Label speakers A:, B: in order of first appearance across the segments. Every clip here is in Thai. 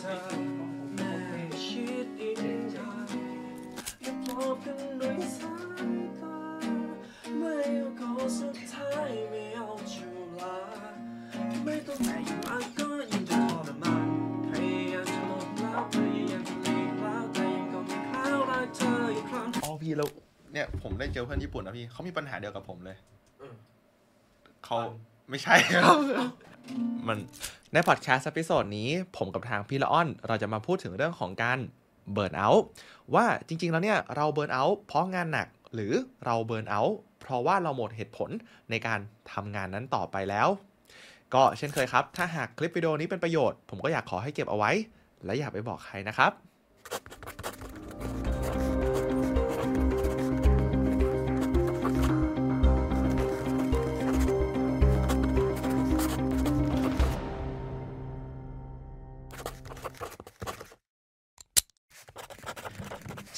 A: เธอแม่ชิดอิงใจอย่าปลอบกันด้วยสายตาไม่เอาขอสุดท้ายไม่เอาจุฬาไม่ต้องแต่ยิ่งมากก็ยิ่งทรมานพยายามจะหมดแล้วพยายามจะหลีกแล้วแต่ยังคงมีคราวรักเธออีกครั้ง
B: อ๋อพี่แล้วเนี่ยผมได้เจอเพื่อนญี่ปุ่นนะพี่เขามีปัญหาเดียวกับผมเลยเขา ไม่ใช่ครับ มันในพอดแคสต์ episode นี้ ผมกับทางพี่ละอ้อน เราจะมาพูดถึงเรื่องของการ burnout ว่าจริง ๆ แล้วเนี่ยเรา burnout เพราะงานหนักหรือเรา burnout เพราะว่าเราหมดเหตุผลในการทำงานนั้นต่อไปแล้ว ก็เช่นเคยครับ ถ้าหากคลิปวิดีโอนี้เป็นประโยชน์ ผมก็อยากขอให้เก็บเอาไว้ และอย่าไปบอกใครนะครับ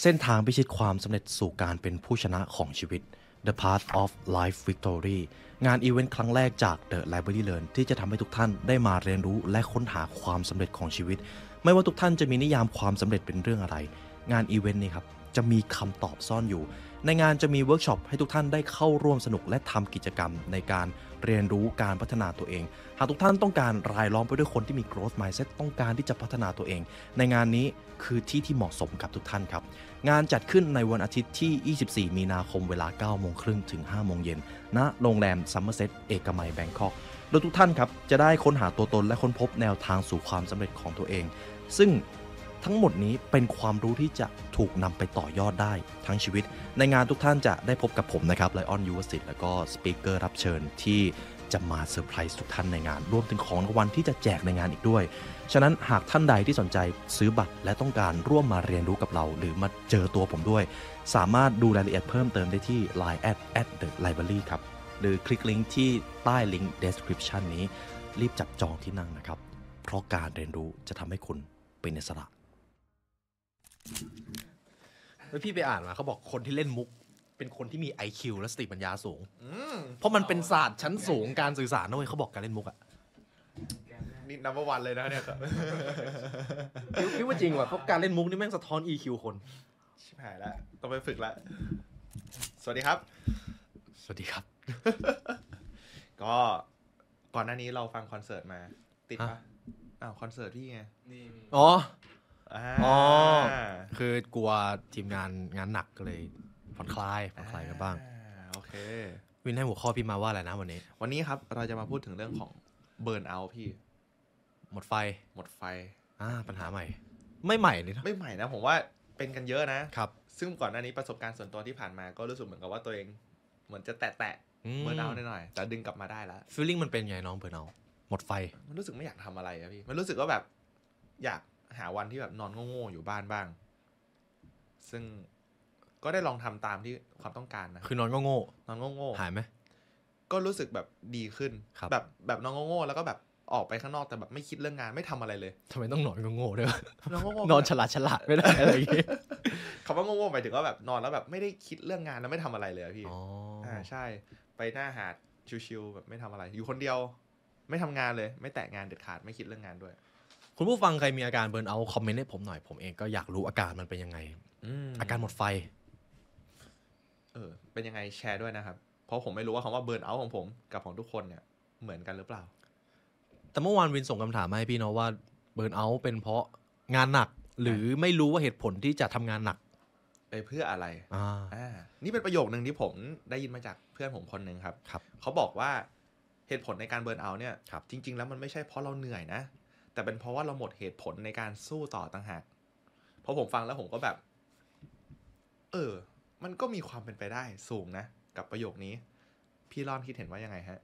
C: เส้นทางพิชิตความสำเร็จสู่การเป็นผู้ชนะของชีวิต The Path of Life Victory งานอีเวนต์ครั้งแรกจาก The Library Learn ที่จะทำให้ทุกท่านได้มาเรียนรู้และค้นหาความสำเร็จของชีวิต ไม่ว่าทุกท่านจะมีนิยามความสำเร็จเป็นเรื่องอะไร งานอีเวนต์นี้ครับจะมีคำตอบซ่อนอยู่ ในงานจะมีเวิร์กช็อปให้ทุกท่านได้เข้าร่วมสนุกและทำกิจกรรมในการ เรียนรู้การพัฒนาตัวเอง หากทุกท่านต้องการรายล้อมไปด้วยคนที่มี growth mindset ต้องการที่จะพัฒนาตัวเอง ในงานนี้คือที่ที่เหมาะสมกับทุกท่านครับ งานจัดขึ้นในวันอาทิตย์ที่ 24 มีนาคมเวลา 9 โมงครึ่งถึง 5 โมงเย็นณโรงแรม Somerset Ekamai Bangkok โดยทุกท่านครับจะได้ค้นหาตัวตนและค้นพบแนวทางสู่ความสำเร็จของตัวเอง ซึ่ง ทั้งหมดนี้เป็นความรู้ที่จะถูกนำไปต่อยอดได้ทั้งชีวิต ในงานทุกท่านจะได้พบกับผมนะครับไลออนยูวสิทธ์แล้วก็ speaker รับเชิญที่จะมาเซอร์ไพรส์ทุกท่านในงาน รวมถึงของรางวัลที่จะแจกในงานอีกด้วย ฉะนั้นหากท่านใดที่สนใจซื้อบัตรและต้องการร่วมมาเรียนรู้กับเรา หรือมาเจอตัวผมด้วย สามารถดูรายละเอียดเพิ่มเติมได้ที่ line at at the library ครับ หรือคลิกลิงก์ที่ใต้ลิงก์ description นี้ รีบจับจองที่นั่งนะครับ เพราะการเรียนรู้จะทำให้คุณเป็นอิสระ แล้วพี่ไปอ่านมาเขาบอกคนที่เล่นมุก เป็นคนที่มี IQ และสติปัญญาสูง เพราะมันเป็นศาสตร์ชั้นสูงการสื่อสารนะเว้ยเขาบอกการเล่นมุกอะ
B: นี่นับวันเลยนะเนี่ยครับ
C: พี่พี่ว่าจริงว่ะเพราะการเล่นมุกนี่แม่งสะท้อน EQ คน
B: ชิบหายแล้วต้องไปฝึกแล้วสวัสดีครับ
C: สวัสดีครับ
B: ก็ก่อนหน้านี้เราฟังคอนเสิร์ตมา ติดปะ
C: ฮะ
B: อ้าวคอนเสิร์ตพี่ไง
C: อ๋อ
B: อ่า
C: อ๋อคือกลัวทีมงานงานหนักก็เลยผ่อนคลายผ่อนคลายกันบ้าง
B: อ่โอเค
C: วินให้หัวข้อพี่มาว่าอะไรนะวันนี้
B: วันนี้ครับเราจะมาพูดถึงเรื่องของเบิร์นเอาพี่
C: หมดไฟ
B: หมดไฟ
C: อ่าปัญหาใหม่ ไม่ใหม่เลยนะ
B: ไม่ใหม่นะผมว่าเป็นกันเยอะนะ
C: ครับ
B: ซึ่งก่อนหน้านี้ประสบการณ์ส่วนตัวที่ผ่านมาก็รู้สึกเหมือนกับว่าตัวเอง เหมือนจะแตะแตะๆเบิร์นเอาหน่อยๆแต่ดึงกลับมาได้แล้ว
C: ฟีลลิ่งมันเป็นไงน้องเบิร์นเอาหมดไฟ
B: มันรู้สึกไม่อยากทำอะไรอะพี่ มันรู้สึกว่าแบบ อยาก หาวันที่แบบนอนโง่ๆอยู่บ้านบ้าง ซึ่งก็ได้ลองทำตามที่ความต้องการนะ
C: คือนอนก็โง่
B: นอนโง่
C: หายไหม
B: ๆก็รู้สึกแบบดีขึ้น
C: ครับ
B: แบบแบบนอนโง่ๆแล้วก็แบบออกไปข้างนอกแต่แบบไม่คิดเรื่องงานไม่ทำอะไรเลย
C: ทำไมต้องนอนก็โง่ด้วยวะ
B: นอนโง่ๆ
C: นอนฉลาดฉลาดไม่ได้อะไรอย่างงี้
B: คำว่าโง่ๆหมายถึงว่าแบบนอนแล้วแบบไม่ได้คิดเรื่องงานแล้วไม่ทำอะไรเลยอะพี่
C: อ๋ออ
B: อ่าใช่ ไปหน้าหาดชิวๆแบบไม่ทำอะไร อยู่คนเดียว ไม่ทำงานเลย ไม่แตะงานเด็ดขาดไม่คิดเรื่องงานด้วย
C: คุณผู้ฟังใครมีอาการเบิร์นเอาคอมเมนต์ให้ผมหน่อยผมเองก็อยากรู้อาการมันเป็นยังไง
B: ม
C: อาการหมดไฟ
B: เออ เป็นยังไงแชร์ด้วยนะครับ เพราะผมไม่รู้ว่าคำว่าเบิร์นเอาของผมกับของทุกคนเนี่ยเหมือนกันหรือเปล่า
C: แต่เมื่อวานวินส่งคำถามมาให้พี่เนาะว่าเบิร์นเอาเป็นเพราะงานหนัก หรือไม่รู้ว่าเหตุผลที่จะทำงานหนัก
B: ไปเพื่ออะไร
C: อ่า
B: อ่านี่เป็นประโยคนึงที่ผมได้ยินมาจากเพื่อนผมคนหนึ่งครับ
C: ครับ
B: เขาบอกว่าเหตุผลในการเบิร์นเอาเนี่ย
C: ครับ
B: จริง ๆ แล้วมันไม่ใช่เพราะเราเหนื่อยนะ แต่เป็นเพราะว่าเราหมดเหตุผลในการสู้ต่อต่างหากเพราะผมฟังแล้วผมก็แบบ เออ มันก็มีความเป็นไปได้สูงนะ กับประโยคนี้ พี่ร่อนคิดเห็นว่ายังไงฮะ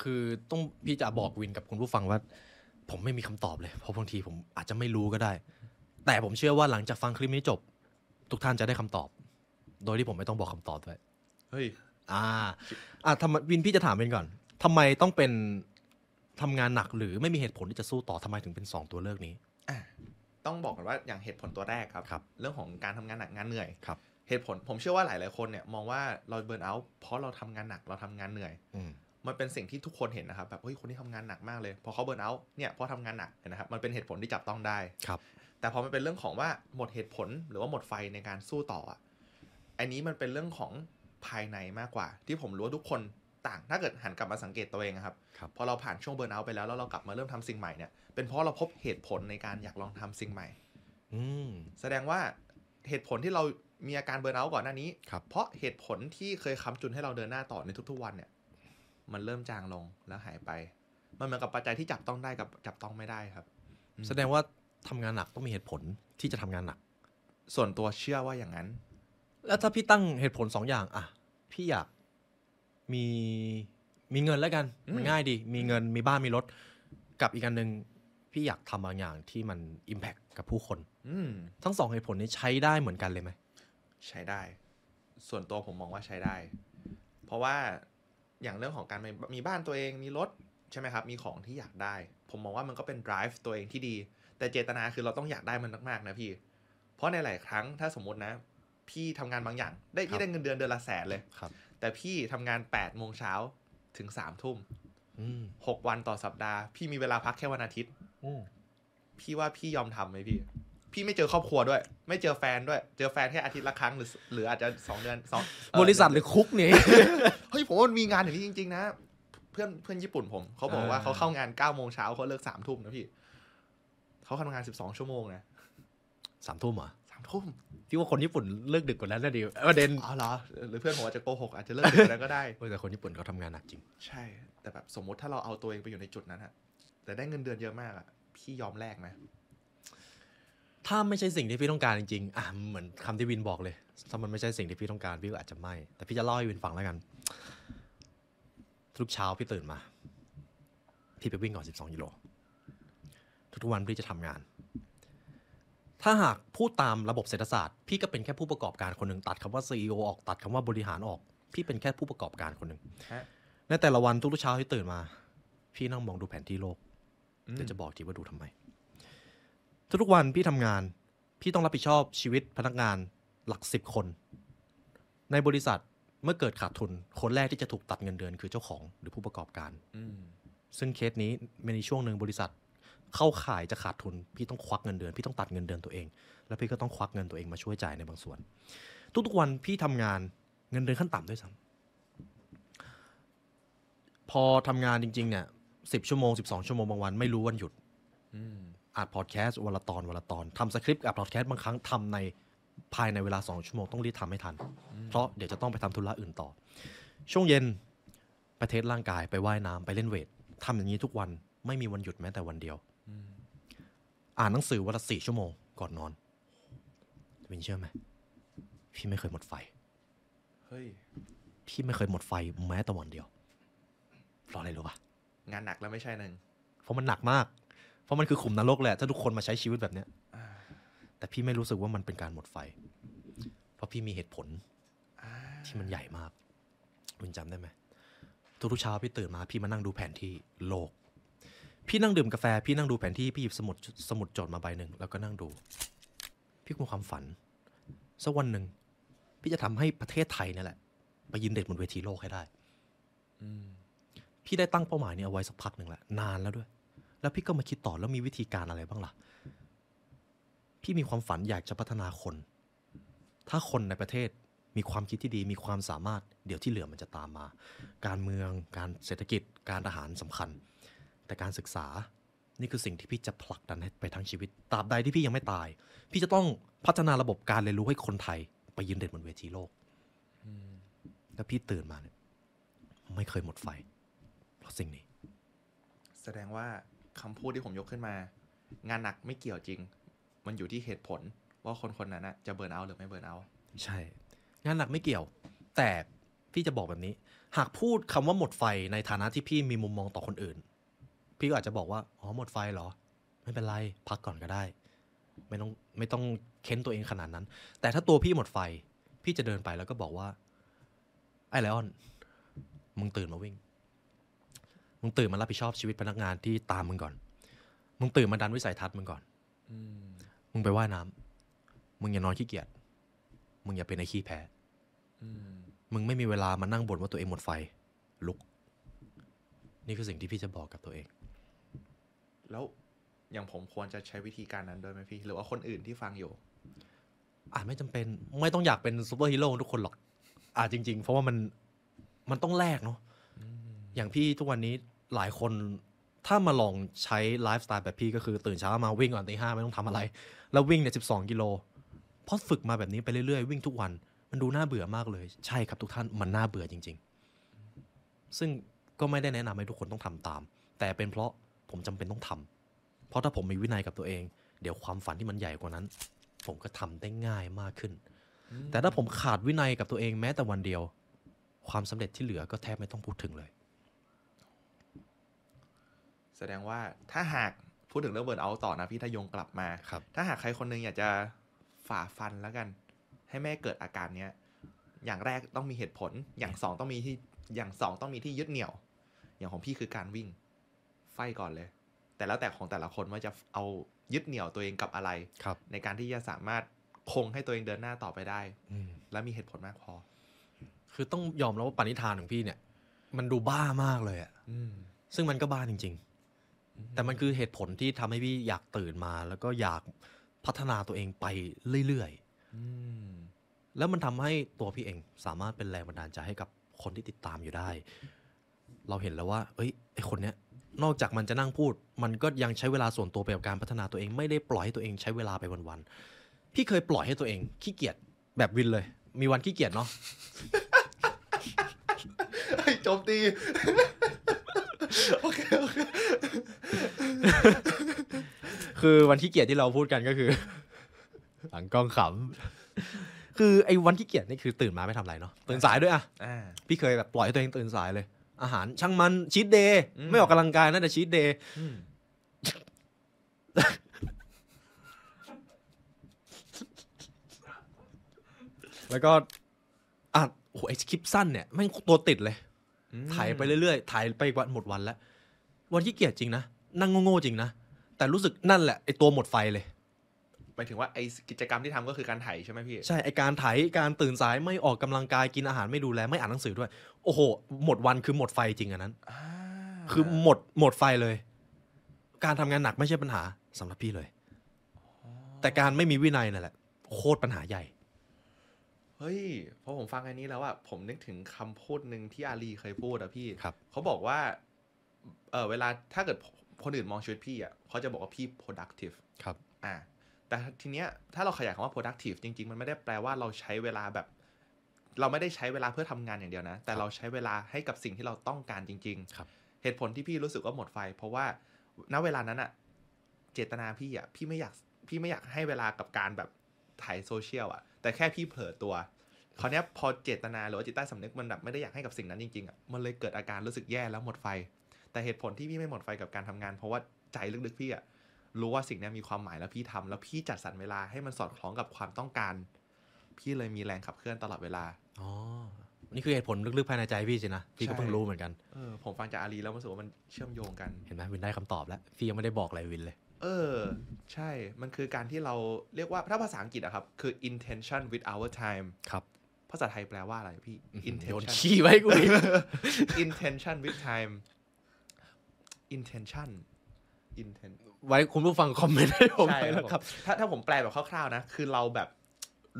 C: คือต้องพี่จะบอกวินกับคุณผู้ฟังว่า ผมไม่มีคำตอบเลย เพราะบางทีผมอาจจะไม่รู้ก็ได้ แต่ผมเชื่อว่าหลังจากฟังคลิปนี้จบ ทุกท่านจะได้คำตอบ โดยที่ผมไม่ต้องบอกคำตอบด้วย
B: เฮ้ย
C: อ่า อ่าทำไมวินพี่จะถามเป็นก่อนทำไมต้องเป็น ทำงานหนักหรือไม่มีเหตุผลที่จะสู้ต่อทำไมถึงเป็นสองตัวเลือกนี้
B: อะต้องบอกกันว่าอย่างเหตุผลตัวแรกครับ
C: ครับ
B: เรื่องของการทำงานหนักงานเหนื่อย
C: ครับ
B: เหตุผลผมเชื่อว่าหลาย ๆ คนเนี่ยมองว่าเราเบิร์นเอาท์เพราะเราทำงานหนักเราทำงานเหนื่อย
C: อืม
B: มันเป็นสิ่งที่ทุกคนเห็นนะครับแบบเฮ้ยคนที่ทำงานหนักมากเลยพอเขาเบิร์นเอาท์เนี่ยเพราะทำงานหนักเห็นะครับมันเป็นเหตุผลที่จับต้องได้
C: ครับ
B: แต่พอมันเป็นเรื่องของว่าหมดเหตุผลหรือว่าหมดไฟในการสู้ต่ออะอันนี้มันเป็นเรื่องของภายในมากกว่า ที่ผมรู้ว่าทุกคน ต่าง ถ้าเกิดหันกลับมาสังเกตตัวเองอะครับ
C: ครับ
B: พอเราผ่านช่วงเบิร์นเอาท์ไปแล้วแล้วเรากลับมาเริ่มทำสิ่งใหม่เนี่ยเป็นเพราะเราพบเหตุผลในการอยากลองทำสิ่งใหม่
C: อืม
B: แสดงว่าเหตุผลที่เรามีอาการเบิร์นเอาท์ก่อนหน้านี้
C: ครับ
B: เพราะเหตุผลที่เคยค้ำจุนให้เราเดินหน้าต่อในทุก ๆ วันเนี่ย มันเริ่มจางลงแล้วหายไป มันเหมือนกับปัจจัยที่จับต้องได้กับจับต้องไม่ได้ครับอืม
C: แสดงว่าทำงานหนักต้องมีเหตุผลที่จะทำงานหนัก
B: ส่วนตัวเชื่อว่าอย่างนั้น
C: แล้วถ้าพี่ตั้งเหตุผลสองอย่างอะพี่อยาก มีมีเงินแล้วกัน
B: อืม
C: มันง่ายดี มีเงินมีบ้านมีรถ กับอีกอันหนึ่งพี่อยากทำบางอย่างที่มันอิมแพคกับผู้คน
B: อืม
C: ทั้งสองเหตุผลนี้ใช้ได้เหมือนกันเลยไหม
B: ใช้ได้ ส่วนตัวผมมองว่าใช้ได้ เพราะว่าอย่างเรื่องของการมีมีบ้านตัวเองมีรถใช่ไหมครับ มีของที่อยากได้ ผมมองว่ามันก็เป็น drive ตัวเองที่ดี แต่เจตนาคือเราต้องอยากได้มันมากๆนะพี่ เพราะในหลายครั้งถ้าสมมตินะ พี่ทำงานบางอย่าง ได้
C: ครั
B: พี่
C: บ
B: ได้เงินเดือนเดือนละแสนเลย
C: ครับ
B: แต่พี่ทำงาน8ปดโมงเช้าถึง3ามทุ่ม
C: อืม
B: หกวันต่อสัปดาห์ พี่มีเวลาพักแค่วันอาทิตย์
C: อืม
B: พี่ว่าพี่ยอมทำไหมพี่ พี่ไม่เจอครอบครัวด้วย ไม่เจอแฟนด้วย เจอแฟนแค่อาทิตย์ละครั้งหรือ หรืออาจจะสองเดือนสองเอ่อบ
C: ริษัทหรือคุกนี่
B: เฮ้ยผมว่ามันมีงานอย่างนี้จริง ๆ นะเพื่อนเพื่อนญี่ปุ่นผมเขาบอกว่า
C: อ่า
B: เขาเข้างานเก้าโมงเช้าเขาเลิกสามทุ่มนะพี่เขาทำงานสิบสองชั่วโมงนะ
C: สามทุ่มเหรอ
B: สามทุ่ม
C: พี่ว่าคนญี่ปุ่นเลิกดึกกว่านั้นนะดิประเด็น
B: อ๋อเหรอหรือเพื่อนผมอาจจะโกหกอาจจะเลิกดึกกว่านั้นก็ได้
C: เออแต่คนญี่ปุ่นเขาทำงานหนักจริง
B: ใช่ แต่แบบสมมุติถ้าเราเอาตัวเองไปอยู่ในจุดนั้นอะแต่ได้เงินเดือนเยอะมากอะพี่ยอมแลกไหม
C: ถ้าไม่ใช่สิ่งที่พี่ต้องการจริงๆอะเหมือนคำที่วินบอกเลย ถ้ามันไม่ใช่สิ่งที่พี่ต้องการพี่ก็อาจจะไม่ แต่พี่จะเล่าให้วินฟังแล้วกัน ทุกเช้าพี่ตื่นมา พี่ไปวิ่งก่อน 12กิโลทุกๆวันพี่จะทำงาน ถ้าหากพูดตามระบบเศรษฐศาสตร์ พี่ก็เป็นแค่ผู้ประกอบการคนหนึ่งตัดคำว่า CEO ออกตัดคำว่าบริหารออก พี่เป็นแค่ผู้ประกอบการคนหนึ่ง
B: ฮะ
C: ในแต่ละวันทุกๆเช้าที่ตื่นมา พี่นั่งมองดูแผนที่โลก
B: อืม
C: เดี๋ยวจะบอกทีว่าดูทำไม ทุกๆวันพี่ทำงาน พี่ต้องรับผิดชอบชีวิตพนักงานหลักสิบคน ในบริษัทเมื่อเกิดขาดทุน คนแรกที่จะถูกตัดเงินเดือนคือเจ้าของหรือผู้ประกอบการ
B: อืม
C: ซึ่งเคสนี้ในช่วงหนึ่งบริษัท เข้าข่ายจะขาดทุน พี่ต้องควักเงินเดือน พี่ต้องตัดเงินเดือนตัวเอง แล้วพี่ก็ต้องควักเงินตัวเองมาช่วยจ่ายในบางส่วน ทุกๆวันพี่ทำงานเงินเดือนขั้นต่ำด้วยซ้ำพอทำงานจริง ๆ เนี่ยสิบชั่วโมงสิบสองชั่วโมงบางวันไม่รู้วันหยุด
B: อืม
C: อัดพอดแคสต์วันละตอนวันละตอนทำสคริปต์อัดพอดแคสต์บางครั้งทำในภายในเวลาสองชั่วโมงต้องรีบทำให้ทัน เพราะเดี๋ยวจะต้องไปทำธุระอื่นต่อ ช่วงเย็นไปเทสร่างกายไปว่ายน้ำไปเล่นเวททำอย่างนี้ทุกวันไม่มีวันหยุดแม้แต่วันเดียว
B: อืม
C: อ่านหนังสือวันละสี่ชั่วโมงก่อนนอนวินเชื่อไหมพี่ไม่เคยหมดไฟ
B: เฮ้ย
C: พี่ไม่เคยหมดไฟแม้แต่วันเดียวเพราะอะไรรู้ปะ
B: งานหนักแล้วไม่ใช่หนึ่ง
C: เพราะมันหนักมาก เพราะมันคือขุมนรกแหละถ้าทุกคนมาใช้ชีวิตแบบเนี้ย
B: อ่า
C: แต่พี่ไม่รู้สึกว่ามันเป็นการหมดไฟ เพราะพี่มีเหตุผล
B: อ่า
C: ที่มันใหญ่มากคุณจำได้ไหมทุกๆเช้าพี่ตื่นมาพี่มานั่งดูแผนที่โลก พี่นั่งดื่มกาแฟ พี่นั่งดูแผนที่ พี่หยิบสมุดสมุดจดมาใบหนึ่งแล้วก็นั่งดู พี่มีความฝันสักวันหนึ่งพี่จะทำให้ประเทศไทยเนี่ยแหละ ไปยืนเด็ดบนเวทีโลกให้ได้
B: อ
C: พี่ได้ตั้งเป้าหมายนี้เอาไว้สักพักหนึ่งแล้วนานแล้วด้วย แล้วพี่ก็มาคิดต่อแล้วมีวิธีการอะไรบ้างล่ะ พี่มีความฝันอยากจะพัฒนาคน ถ้าคนในประเทศมีความคิดที่ดีมีความสามารถ เดี๋ยวที่เหลือมันจะตามมา การเมือง การเศรษฐกิจ การทหารสำคัญ แต่การศึกษานี่คือสิ่งที่พี่จะผลักดันให้ไปทั้งชีวิตตราบใดที่พี่ยังไม่ตาย พี่จะต้องพัฒนาระบบการเรียนรู้ให้คนไทย ไปยืนเด่นบนเวทีโลก
B: อืม
C: แล้วพี่ตื่นมาเนี่ยไม่เคยหมดไฟ เพราะสิ่งนี้
B: แสดงว่าคำพูดที่ผมยกขึ้นมา งานหนักไม่เกี่ยวจริง มันอยู่ที่เหตุผลว่าคนคนนั้นนะจะเบิร์นเอาท์หรือไม่เบิร์นเอาท์
C: ใช่ งานหนักไม่เกี่ยว แต่พี่จะบอกแบบนี้ หากพูดคำว่าหมดไฟในฐานะที่พี่มีมุมมองต่อคนอื่น พี่ก็อาจจะบอกว่า อ๋อ หมดไฟเหรอ ไม่เป็นไร พักก่อนก็ได้ ไม่ต้องไม่ต้องเค้นตัวเองขนาดนั้น แต่ถ้าตัวพี่หมดไฟ พี่จะเดินไปแล้วก็บอกว่า ไอ้ไลออน มึงตื่นมาวิ่ง มึงตื่นมารับผิดชอบชีวิตพนักงานที่ตามมึงก่อน มึงตื่นมาดันวิสัยทัศน์มึงก่อน
B: อมึ
C: งไปว่ายน้มึงอย่านอนขี้เกียจ มึงอย่าเป็นไอ้ขี้แพ้มึงไม่มีเวลามานั่งบ่นว่าตัวเองหมดไฟ ลุก นี่คือสิ่งที่พี่จะบอกกับตัวเอง
B: แล้วอย่างผมควรจะใช้วิธีการนั้นด้วยไหมพี่ หรือว่าคนอื่นที่ฟังอยู่
C: อาจไม่จำเป็นไม่ต้องอยากเป็นซูเปอร์ฮีโร่ทุกคนหรอกอาจจริง ๆ เพราะว่ามันมันต้องแลกเนาะอย่างพี่ทุกวันนี้หลายคนถ้ามาลองใช้ไลฟ์สไตล์แบบพี่ก็คือตื่นเช้ามาวิ่งก่อนตีห้าไม่ต้องทำอะไร แล้ววิ่งเนี่ยสิบสองกิโลเพราะฝึกมาแบบนี้ไปเรื่อยๆ วิ่งทุกวัน มันดูน่าเบื่อมากเลย ใช่ครับทุกท่านมันน่าเบื่อจริง ๆ ซึ่งก็ไม่ได้แนะนำให้ทุกคนต้องทำตาม แต่เป็นเพราะ ผมจำเป็นต้องทำเพราะถ้าผมมีวินัยกับตัวเอง เดี๋ยวความฝันที่มันใหญ่กว่านั้น ผมก็ทำได้ง่ายมากขึ้น แต่ถ้าผมขาดวินัยกับตัวเองแม้แต่วันเดียว ความสำเร็จที่เหลือก็แทบไม่ต้องพูดถึงเลย
B: แสดงว่าถ้าหากพูดถึงเรื่องเบิร์นเอาต่อนะพี่ถ้ายงกลับมา
C: ครับ
B: ถ้าหากใครคนหนึงอยากจะฝ่าฟันแล้วกัน ให้แม่เกิดอาการเนี้ยอย่างแรกต้องมีเหตุผล อย่างสองต้องมีที่อย่างสองต้องมีที่ยึดเหนี่ยว อย่างของพี่คือการวิ่ง ไฟก่อนเลย แต่แล้วแต่ของแต่ละคนว่าจะเอายึดเหนี่ยวตัวเองกับอะไร
C: ครับ
B: ในการที่จะสามารถคงให้ตัวเองเดินหน้าต่อไปได้
C: อืม
B: และมีเหตุผลมากพอ
C: คือต้องยอมรับว่าปณิธานของพี่เนี่ย มันดูบ้ามากเลยอะ
B: อืม
C: ซึ่งมันก็บ้าจริง ๆ แต่มันคือเหตุผลที่ทำให้พี่อยากตื่นมา แล้วก็อยากพัฒนาตัวเองไปเรื่อย
B: อืม
C: ๆแล้วมันทำให้ตัวพี่เองสามารถเป็นแรงบันดาลใจให้กับคนที่ติดตามอยู่ได้ เราเห็นแล้วว่า เอ้ยไอคนเนี้ย นอกจากมันจะนั่งพูด มันก็ยังใช้เวลาส่วนตัวไปกับการพัฒนาตัวเอง ไม่ได้ปล่อยให้ตัวเองใช้เวลาไปวันๆพี่เคยปล่อยให้ตัวเองขี้เกียจแบบวินเลย มีวันขี้เกียจเนาะ
B: โจมตีโอเคโอเค
C: คือวันขี้เกียจที่เราพูดกันก็คือ หลังกล้องขำคือไอ้วันขี้เกียจนี่คือตื่นมาไม่ทำอะไรเนาะตื่นสายด้วยอะ
B: อ่า
C: พี่เคยแบบปล่อยให้ตัวเองตื่นสายเลย อาหารช่างมันชีตเดย์
B: อืม
C: ไม่ออกกำลังกายน่าจะชีตเดย์
B: อืม
C: แล้วก็อะโอ้โหไอ้คลิปสั้นเนี่ยแม่งตัวติดเลย
B: อืม
C: ถ่ายไปเรื่อยๆถ่ายไปวันหมดวันแล้ว วันขี้เกียจจริงนะ นั่งโง่ๆจริงนะ แต่รู้สึกนั่นแหละไอ้ตัวหมดไฟเลย
B: หมายถึงว่าไอกิจกรรมที่ทำก็คือการถ่ายใช่ไหมพี่
C: ใช่ ไอการไถการตื่นสายไม่ออกกำลังกายกินอาหารไม่ดูแลไม่อ่านหนังสือด้วย โอ้โห หมดวันคือหมดไฟจริงอันนั้น
B: อ่า
C: คือหมดหมดไฟเลย การทำงานหนักไม่ใช่ปัญหาสำหรับพี่เลย แต่การไม่มีวินัยนั่นแหละ โคตรปัญหาใหญ่
B: เฮ้ยพอผมฟังอันนี้แล้วอะผมนึกถึงคำพูดหนึ่งที่อาลีเคยพูดอะพี่
C: ครับ
B: เขาบอกว่าเออเวลาถ้าเกิดคนอื่นมองชีวิตพี่อะเขาจะบอกว่าพี่ productive
C: ครับ
B: อ่า แต่ทีเนี้ยถ้าเราขยายคำว่า productive จริง ๆ มันไม่ได้แปลว่าเราใช้เวลาแบบ เราไม่ได้ใช้เวลาเพื่อทำงานอย่างเดียวนะ แต่เราใช้เวลาให้กับสิ่งที่เราต้องการจริง ๆ
C: ครับ
B: เหตุผลที่พี่รู้สึกว่าหมดไฟ เพราะว่าณเวลานั้นอะเจตนาพี่อะพี่ไม่อยากพี่ไม่อยากให้เวลากับการแบบถ่ายโซเชียลอะแต่แค่พี่เผลอตัวคราวเนี้ยพอเจตนาหรือว่าจิตใต้สำนึกมันแบบไม่ได้อยากให้กับสิ่งนั้นจริงๆอะมันเลยเกิดอาการรู้สึกแย่แล้วหมดไฟ แต่เหตุผลที่พี่ไม่หมดไฟกับการทำงาน เพราะว่าใจลึกๆพี่อะ รู้ว่าสิ่งเนี้ยมีความหมายแล้วพี่ทำแล้วพี่จัดสรรเวลาให้มันสอดคล้องกับความต้องการ พี่เลยมีแรงขับเคลื่อนตลอดเวลา
C: อ๋อนี่คือเหตุผลลึกๆภายในใจพี่สินะพี่ก็
B: ใช่
C: เพิ่งรู้เหมือนกัน
B: เออผมฟังจากอาลีแล้วรู้สึกว่ามันเชื่อมโยงกัน
C: เห็นไหมวินได้คำตอบแล้วพี่ยังไม่ได้บอกอะไรวินเลย
B: เออ ใช่ มันคือการที่เราเรียกว่าถ้าภาษาอังกฤษอะครับคือ intention with our time
C: ครับ
B: ภาษาไทยแปลว่าอะไรพี่
C: โยน
B: intention
C: ขี้ไว้กูอีก
B: intention with time intention intent
C: ไว้คุณผู้ฟังคอมเมนต์ให้ผม
B: ใช่
C: ไป
B: ค
C: แล้
B: รับ
C: ว
B: ผม
C: ครับ
B: ถ้าถ้าผมแปลแบบคร่าวๆนะ คือเราแบบ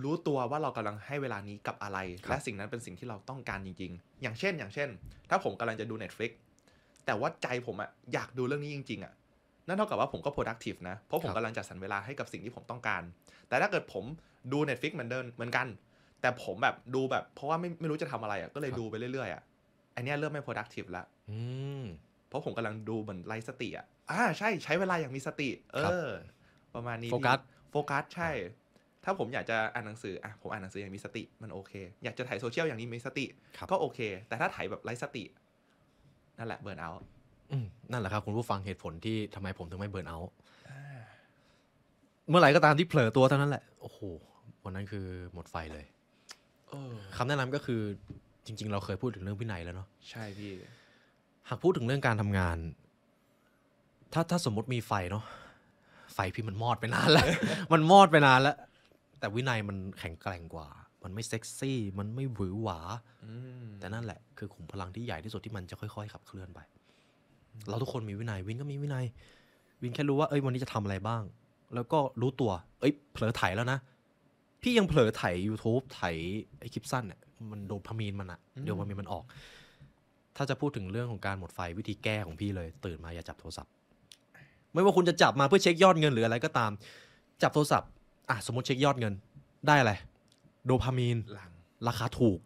B: รู้ตัวว่าเรากำลังให้เวลานี้กับอะไร
C: ครับ
B: และสิ่งนั้นเป็นสิ่งที่เราต้องการจริง ๆ อย่างเช่น อย่างเช่น ถ้าผมกำลังจะดู Netflix แต่ว่าใจผมอะอยากดูเรื่องนี้จริง ๆอะนั่นเท่ากับว่าผมก็ productive นะ เพราะผมกำลังจัดสรรเวลาให้กับสิ่งที่ผมต้องการ แต่ถ้าเกิดผมดู Netflix เหมือนเดิมเหมือนกัน แต่ผมแบบดูแบบ เพราะว่าไม่ไม่รู้จะทำอะไรอะก็เลยดูไปเรื่อยๆอะอันเนี้ยเริ่มไม่ productive ละ
C: อืม
B: เพ ราะผมกำลังดูเหมือนไร้สติอะอ่าใช่ใช้เวลาอย่างมีสติ เอ
C: ครับ
B: อประมาณนี้
C: โฟกัส
B: พี่โฟกัสใช่ ถ้าผมอยากจะอ่านหนังสืออะผมอ่านหนังสืออย่างมีสติมันโอเค อยากจะถ่ายโซเชียลอย่างนี้มีสติ
C: ครับ
B: ก็โอเค แต่ถ้าถ่ายแบบไร้สติ นั่นแหละเบิร์นเอา
C: อืมนั่นแหละครับ คุณผู้ฟังเหตุผลที่ทำไมผมถึงไม่เบิร์นเอาท์เมื่อไหร่ก็ตามที่เผลอตัวเท่านั้นแหละ โอ้โหวันนั้นคือหมดไฟเลย
B: เออ
C: คำแนะนำก็คือจริง ๆ เราเคยพูดถึงเรื่องวินัยแล้วเนาะ
B: ใช่พี่
C: หากพูดถึงเรื่องการทำงาน ถ้าถ้าสมมติมีไฟเนาะไฟพี่มันมอดไปนานแล้ว มันมอดไปนานแล้ว แต่วินัยมันแข็งแกร่งกว่า มันไม่เซ็กซี่ มันไม่หวือหวา
B: อืม
C: แต่นั่นแหละ คือขุมพลังที่ใหญ่ที่สุดที่มันจะค่อย ๆ ขับเคลื่อนไป
B: อ
C: เราทุกคนมีวินัย วินก็มีวินัย วินแค่รู้ว่า เอ้ย วันนี้จะทำอะไรบ้าง แล้วก็รู้ตัว เอ้ย เผลอไถแล้วนะ พี่ยังเผลอไถ YouTube ไถไอคลิปสั้นเนี่ย มันโดนพามีนมันอะเดี๋ยวพามีนมันออก ถ้าจะพูดถึงเรื่องของการหมดไฟวิธีแก้ของพี่เลย ตื่นมาอย่าจับโทรศัพท์ ไม่ว่าคุณจะจับมาเพื่อเช็คยอดเงินหรืออะไรก็ตาม จับโทรศัพท์อะสมมติเช็คยอดเงินได้อะไรโดพามีน
B: หลัง
C: ราคาถูก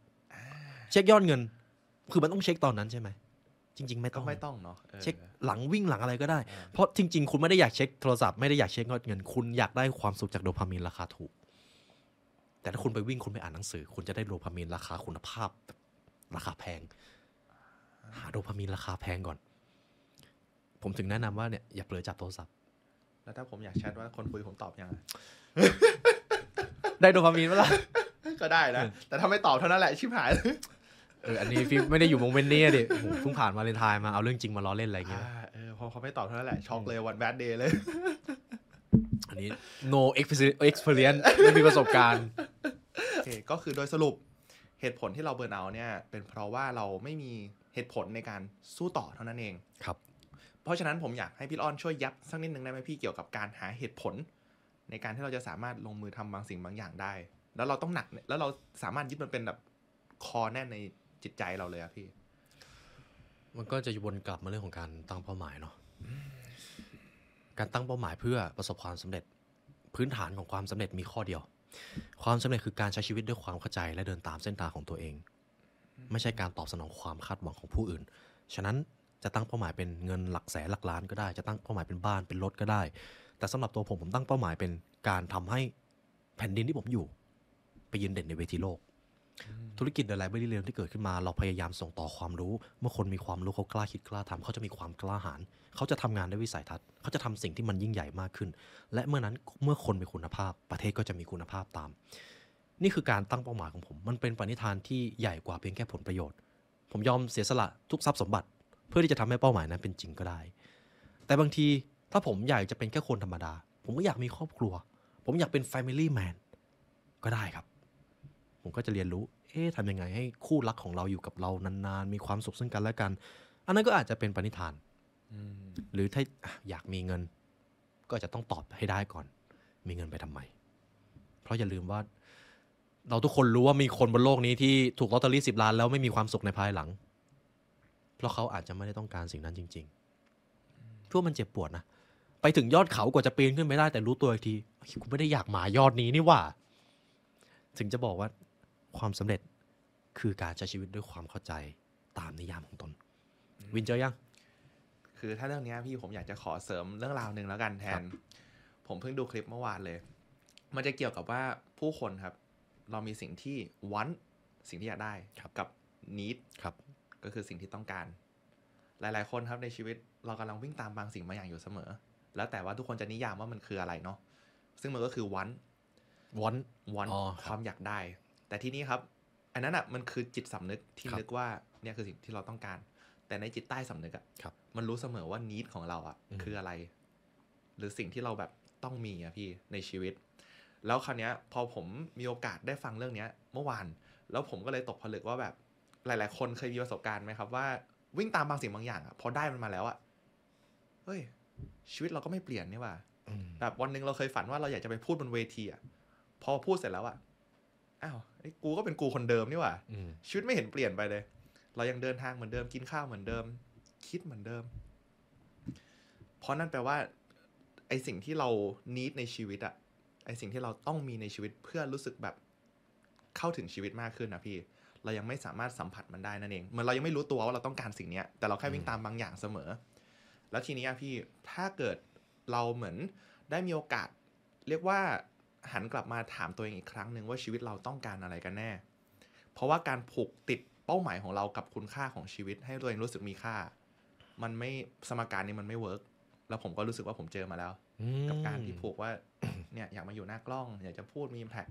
C: เช็คยอดเงิน คือมันต้องเช็คตอนนั้นใช่ไหมจริง ๆ ไม่ต้
B: ก็
C: อง
B: ไม่ต้องเนาะออ
C: เช็คหลังวิ่งหลังอะไรก็ได้
B: อ่า
C: เพราะจริง ๆ คุณไม่ได้อยากเช็คโทรศัพท์ไม่ได้อยากเช็คยอดเงิน คุณอยากได้ความสุขจากโดพามีนราคาถูก แต่ถ้าคุณไปวิ่งคุณไปอ่านหนังสือ คุณจะได้โดพามีนราคาคุณภาพแบบราคาแพง หาโดพามีนราคาแพงก่อน ผมถึงแนะนำว่าเนี่ยอย่าเผลอจับโทรศัพท์
B: แล้วถ้าผมอยากแชทว่าคนคุยผมตอบยังไง
C: ได้โดพามีนเวลา
B: ก็ได้นะ แต่ถ้าไม่ตอบเท่านั้นแหละชิบหายเลย
C: เอออันนี้พี่ไม่ได้อยู่ moment นี้อะดิโอ้โหเพิ่งผ่านวาเลนไทน์มาเอาเรื่องจริงมาล้อเล่นอะไรอย่างเงี้ย
B: อ่าเออพอเขาไม่ตอบเท่านั้นแหละช็อกเลยวัน bad day เลย
C: อันนี้ no experience experience ไม่มีประสบการณ์
B: โอเคก็คือโดยสรุปเหตุผลที่เราเบิร์นเอาท์เนี่ย เป็นเพราะว่าเราไม่มี เหตุผลในการสู้ต่อเท่านั้นเอง
C: ครับ
B: เพราะฉะนั้นผมอยากให้พี่อ้อนช่วยยับสักนิดนึงได้ไหมพี่เกี่ยวกับการหาเหตุผล ในการที่เราจะสามารถลงมือทำบางสิ่งบางอย่างได้ แล้วเราต้องหนักเนี่ยแล้วเราสามารถยึดมันเป็นแบบคอแน่นในจิตใจเราเลยอะพี่
C: มันก็จะวนกลับมาเรื่องของการตั้งเป้าหมายเนาะการตั้งเป้าหมายเพื่อประสบความสำเร็จพื้นฐานของความสำเร็จมีข้อเดียว ความสำเร็จคือการใช้ชีวิตด้วยความเข้าใจและเดินตามเส้นทางของตัวเอง ไม่ใช่การตอบสนองความคาดหวังของผู้อื่น ฉะนั้นจะตั้งเป้าหมายเป็นเงินหลักแสนหลักล้านก็ได้ จะตั้งเป้าหมายเป็นบ้านเป็นรถก็ได้ แต่สำหรับตัวผมผมตั้งเป้าหมายเป็นการทำให้แผ่นดินที่ผมอยู่ ไปยืนเด่นในเวทีโลก ธุรกิจเด e ไลบรารีเรียนที่เกิดขึ้นมา เราพยายามส่งต่อความรู้ เมื่อคนมีความรู้เขากล้าคิดกล้าทำเขาจะมีความกล้าหาญเขาจะทำงานด้วยวิสัยทัศน์เขาจะทำสิ่งที่มันยิ่งใหญ่มากขึ้น และเมื่อนั้นเมื่อคนมีคุณภาพประเทศก็จะมีคุณภาพตาม นี่คือการตั้งเป้าหมายของผม มันเป็นปณิธานที่ใหญ่กว่าเพียงแค่ผลประโยชน์ ผมยอมเสียสละทุกทรัพย์สมบัติ เพื่อที่จะทำให้เป้าหมายนั้นเป็นจริงก็ได้ แต่บางทีถ้าผมอยากจะเป็นแค่คนธรรมดา ผมก็อยากมีครอบครัว ผมอยากเป็น Family Man ก็ได้ครับ ผมก็จะเรียนรู้ เอ๊ะทำยังไงให้คู่รักของเราอยู่กับเรานานๆ มีความสุขซึ่งกันและกัน อันนั้นก็อาจจะเป็นปณิธานหรือถ้าอะอยากมีเงิน ก็อาจจะต้องตอบให้ได้ก่อน มีเงินไปทำไม เพราะอย่าลืมว่า เราทุกคนรู้ว่ามีคนบนโลกนี้ที่ถูกลอตเตอรี่สิบล้านแล้วไม่มีความสุขในภายหลัง เพราะเขาอาจจะไม่ได้ต้องการสิ่งนั้นจริงๆพวกมันเจ็บปวดนะ ไปถึงยอดเขากว่าจะปีนขึ้นไปได้แต่รู้ตัวอีกทีเฮ้ยกูไม่ได้อยากหมายอดนี้นี่หว่า ถึงจะบอกว่าความสำเร็จคือการใช้ชีวิตด้วยความเข้าใจตามนิยามของตน วินเจอยัง
B: คือถ้าเรื่องเนี้ยพี่ผมอยากจะขอเสริมเรื่องราวหนึ่งแล้วกันแทน ผมเพิ่งดูคลิปเมื่อวานเลย มันจะเกี่ยวกับว่าผู้คนครับ เรามีสิ่งที่วันสิ่งที่อยากได้
C: ครับ
B: กับ need
C: ครับ
B: ก็คือสิ่งที่ต้องการ หลาย ๆ คนครับในชีวิตเรากำลังวิ่งตามบางสิ่งบางอย่างอยู่เสมอ แล้วแต่ว่าทุกคนจะนิยามว่ามันคืออะไรเนาะซึ่งมันก็คือวัน
C: วัน
B: วัน
C: อ๋อครับ
B: ความอยากได้ แต่ที่นี้ครับ อันนั้นอะมันคือจิตสำนึกที่
C: ครับ
B: นึกว่าเนี่ยคือสิ่งที่เราต้องการ แต่ในจิตใต้สำนึกอะ
C: ครับ
B: มันรู้เสมอว่านิดของเราอะ
C: อืม
B: คืออะไร หรือสิ่งที่เราแบบต้องมีอะพี่ในชีวิต แล้วคราวเนี้ยพอผมมีโอกาสได้ฟังเรื่องเนี้ยเมื่อวาน แล้วผมก็เลยตกผลึกว่าแบบหลาย ๆ คนเคยมีประสบการณ์ไหมครับว่าวิ่งตามบางสิ่งบางอย่างอะพอได้มันมาแล้วอะเฮ้ย ชีวิตเราก็ไม่เปลี่ยนนี่หว่า
C: อืม
B: แบบวันหนึ่งเราเคยฝันว่าเราอยากจะไปพูดบนเวทีอะพอพูดเสร็จแล้วอะอ้าวไอ้กูก็เป็นกูคนเดิมนี่หว่า
C: อืม
B: ชีวิตไม่เห็นเปลี่ยนไปเลย เรายังเดินทางเหมือนเดิมกินข้าวเหมือนเดิม คิดเหมือนเดิม เพราะนั่นแปลว่า ไอสิ่งที่เรานิดในชีวิตอะ ไอสิ่งที่เราต้องมีในชีวิตเพื่อรู้สึกแบบเข้าถึงชีวิตมากขึ้นนะพี่ เรายังไม่สามารถสัมผัสมันได้นั่นเองเหมือนเรายังไม่รู้ตัวว่าเราต้องการสิ่งนี้แต่เราแค่วิ่งตามบางอย่างเสมอ แล้วทีนี้อะพี่ถ้าเกิดเราเหมือนได้มีโอกาส เรียกว่าหันกลับมาถามตัวเองอีกครั้งหนึ่งว่าชีวิตเราต้องการอะไรกันแน่ เพราะว่าการผูกติดเป้าหมายของเรากับคุณค่าของชีวิต ให้ตัวเองรู้สึกมีค่า มันไม่สมการนี้มันไม่เวิร์กแล้วผมก็รู้สึกว่าผมเจอมาแล้ว กับการที่ผูกว่า เนี่ยอยากมาอยู่หน้ากล้องอยากจะพูดมีแท็ก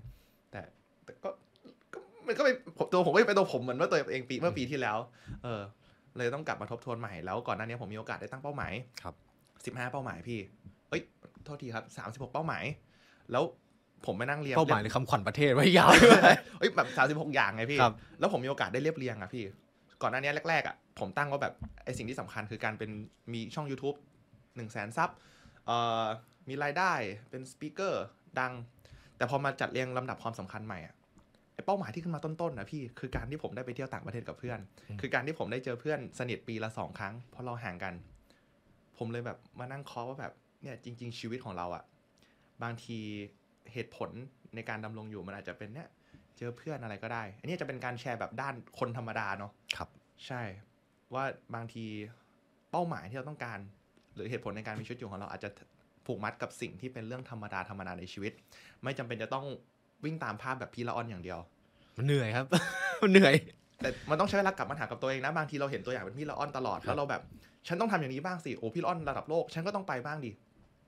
B: แต่แต่ก็ก็มันก็เป็นผมตัวผมก็ยังเป็นตัวผมเหมือนเมื่อตัวเองปีเมื่อปีที่แล้ว เออ เลยต้องกลับมาทบทวนใหม่แล้วก่อนหน้านี้ผมมีโอกาสได้ตั้งเป้าหมาย
C: ครับ
B: สิบห้าเป้าหมายพี่ เอ้ยโทษทีครับสามสิบหกเป้าหมาย แล้วผมไปนั่งเรียน
C: เป้าหมายในคำขวัญประเทศไว้ยาว
B: เอ้ยแบบสามสิบหกอย่างไงพี่
C: ครับ
B: แล้วผมมีโอกาสได้เรียบเรียงอะพี่ ก่อนหน้านี้แรกๆอะผมตั้งว่าแบบไอสิ่งที่สำคัญคือการเป็นมีช่อง YouTube 1 0 0 0 0แสนซับเอ่อ มีรายได้เป็นสปีกเกอร์ดัง แต่พอมาจัดเรียงลำดับความสำคัญใหม่อะไอเป้าหมายที่ขึ้นมาต้นๆนะพี่คือการที่ผมได้ไปเที่ยวต่างประเทศกับเพื่อน คือการที่ผมได้เจอเพื่อนสนิทปีละสองครั้งเพราะเราห่างกัน ผมเลยแบบมานั่งเคาะว่าแบบเนี่ยจริง ๆ ชีวิตของเราอะบางทีเหตุผลในการดำรงอยู่มันอาจจะเป็นเนี่ยเจอเพื่อนอะไรก็ได้ อันนี้จะเป็นการแชร์แบบด้านคนธรรมดาเนาะ
C: ครับ
B: ใช่ ว่าบางทีเป้าหมายที่เราต้องการ หรือเหตุผลในการมีชีวิตอยู่ของเราอาจจะ ผูกมัดกับสิ่งที่เป็นเรื่องธรรมดาธรรมดาในชีวิต ไม่จำเป็นจะต้องวิ่งตามภาพแบบพี่ละออนอย่างเดียว
C: มันเหนื่อยครับ มันเหนื่อย
B: แต่มันต้องใช้เวลากลับมาหากับตัวเองนะ บางทีเราเห็นตัวอย่างเป็นพี่ละออนตลอด
C: ครับ
B: แล้วเราแบบ ฉันต้องทำอย่างนี้บ้างสิ โอ้พี่ละออนระดับโลก ฉันก็ต้องไปบ้างดิ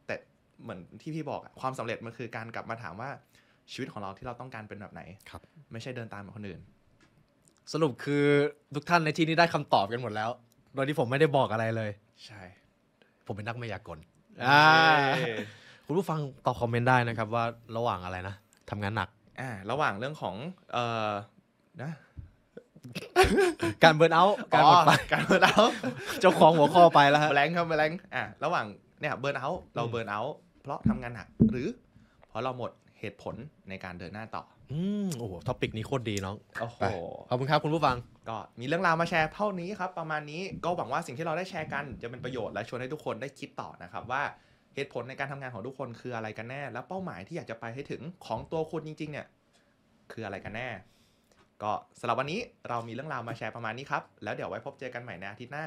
B: แต่เหมือนที่พี่บอกอะความสำเร็จมันคือการกลับมาถามว่าชีวิตของเราที่เราต้องการเป็นแบบไหน
C: ครับ
B: ไม่ใช่เดินตามแบบคนอื่น
C: สรุปคือทุกท่านในที่นี้ได้คำตอบกันหมดแล้ว โดยที่ผมไม่ได้บอกอะไรเลย
B: ใช่
C: ผมเป็นนักมายากล อ่า
B: เย้
C: คุณผู้ฟังตอบคอมเมนต์ได้นะครับว่าระหว่างอะไรนะทำงานหนัก
B: อ่าระหว่างเรื่องของเอ่อนะ
C: การ burnout การหมดไฟ
B: อ๋อการ burnout เจ้า
C: ของหัวข้อไปแล้วฮะ
B: blank ครับ blank อะระหว่างเนี่ย burnout เรา
C: อืม
B: เบิร์นเอาเพราะทำงานหนักหรือเพราะเราหมด เหตุผลในการเดินหน้าต่อ
C: อืมโอ้โห topic นี้โคตรดีน้อง
B: โอ้โห
C: ไปขอบคุณครับคุณผู้ฟัง
B: ก็มีเรื่องราวมาแชร์เท่านี้ครับ ประมาณนี้ก็หวังว่าสิ่งที่เราได้แชร์กันจะเป็นประโยชน์และชวนให้ทุกคนได้คิดต่อนะครับว่าเหตุผลในการทำงานของทุกคนคืออะไรกันแน่ และเป้าหมายที่อยากจะไปให้ถึงของตัวคุณจริง ๆ เนี่ย คืออะไรกันแน่ ก็สำหรับวันนี้เรามีเรื่องราวมาแชร์ประมาณนี้ครับ แล้วเดี๋ยวไว้พบเจอกันใหม่ในอาทิตย์หน้า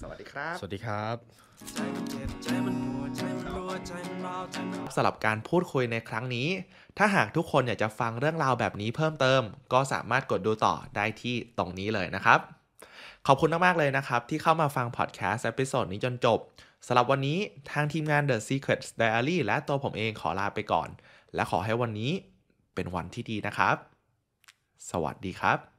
B: สวัสดีครับ
C: สวัสดีครับ
B: สำหรับการพูดคุยในครั้งนี้ ถ้าหากทุกคนอยากจะฟังเรื่องราวแบบนี้เพิ่มเติม ก็สามารถกดดูต่อได้ที่ตรงนี้เลยนะครับ ขอบคุณมากๆเลยนะครับ ที่เข้ามาฟังพอดแคสต์ episode นี้จนจบสำหรับวันนี้ทางทีมงาน The Secret Diary และตัวผมเองขอลาไปก่อน และขอให้วันนี้เป็นวันที่ดีนะครับ สวัสดีครับ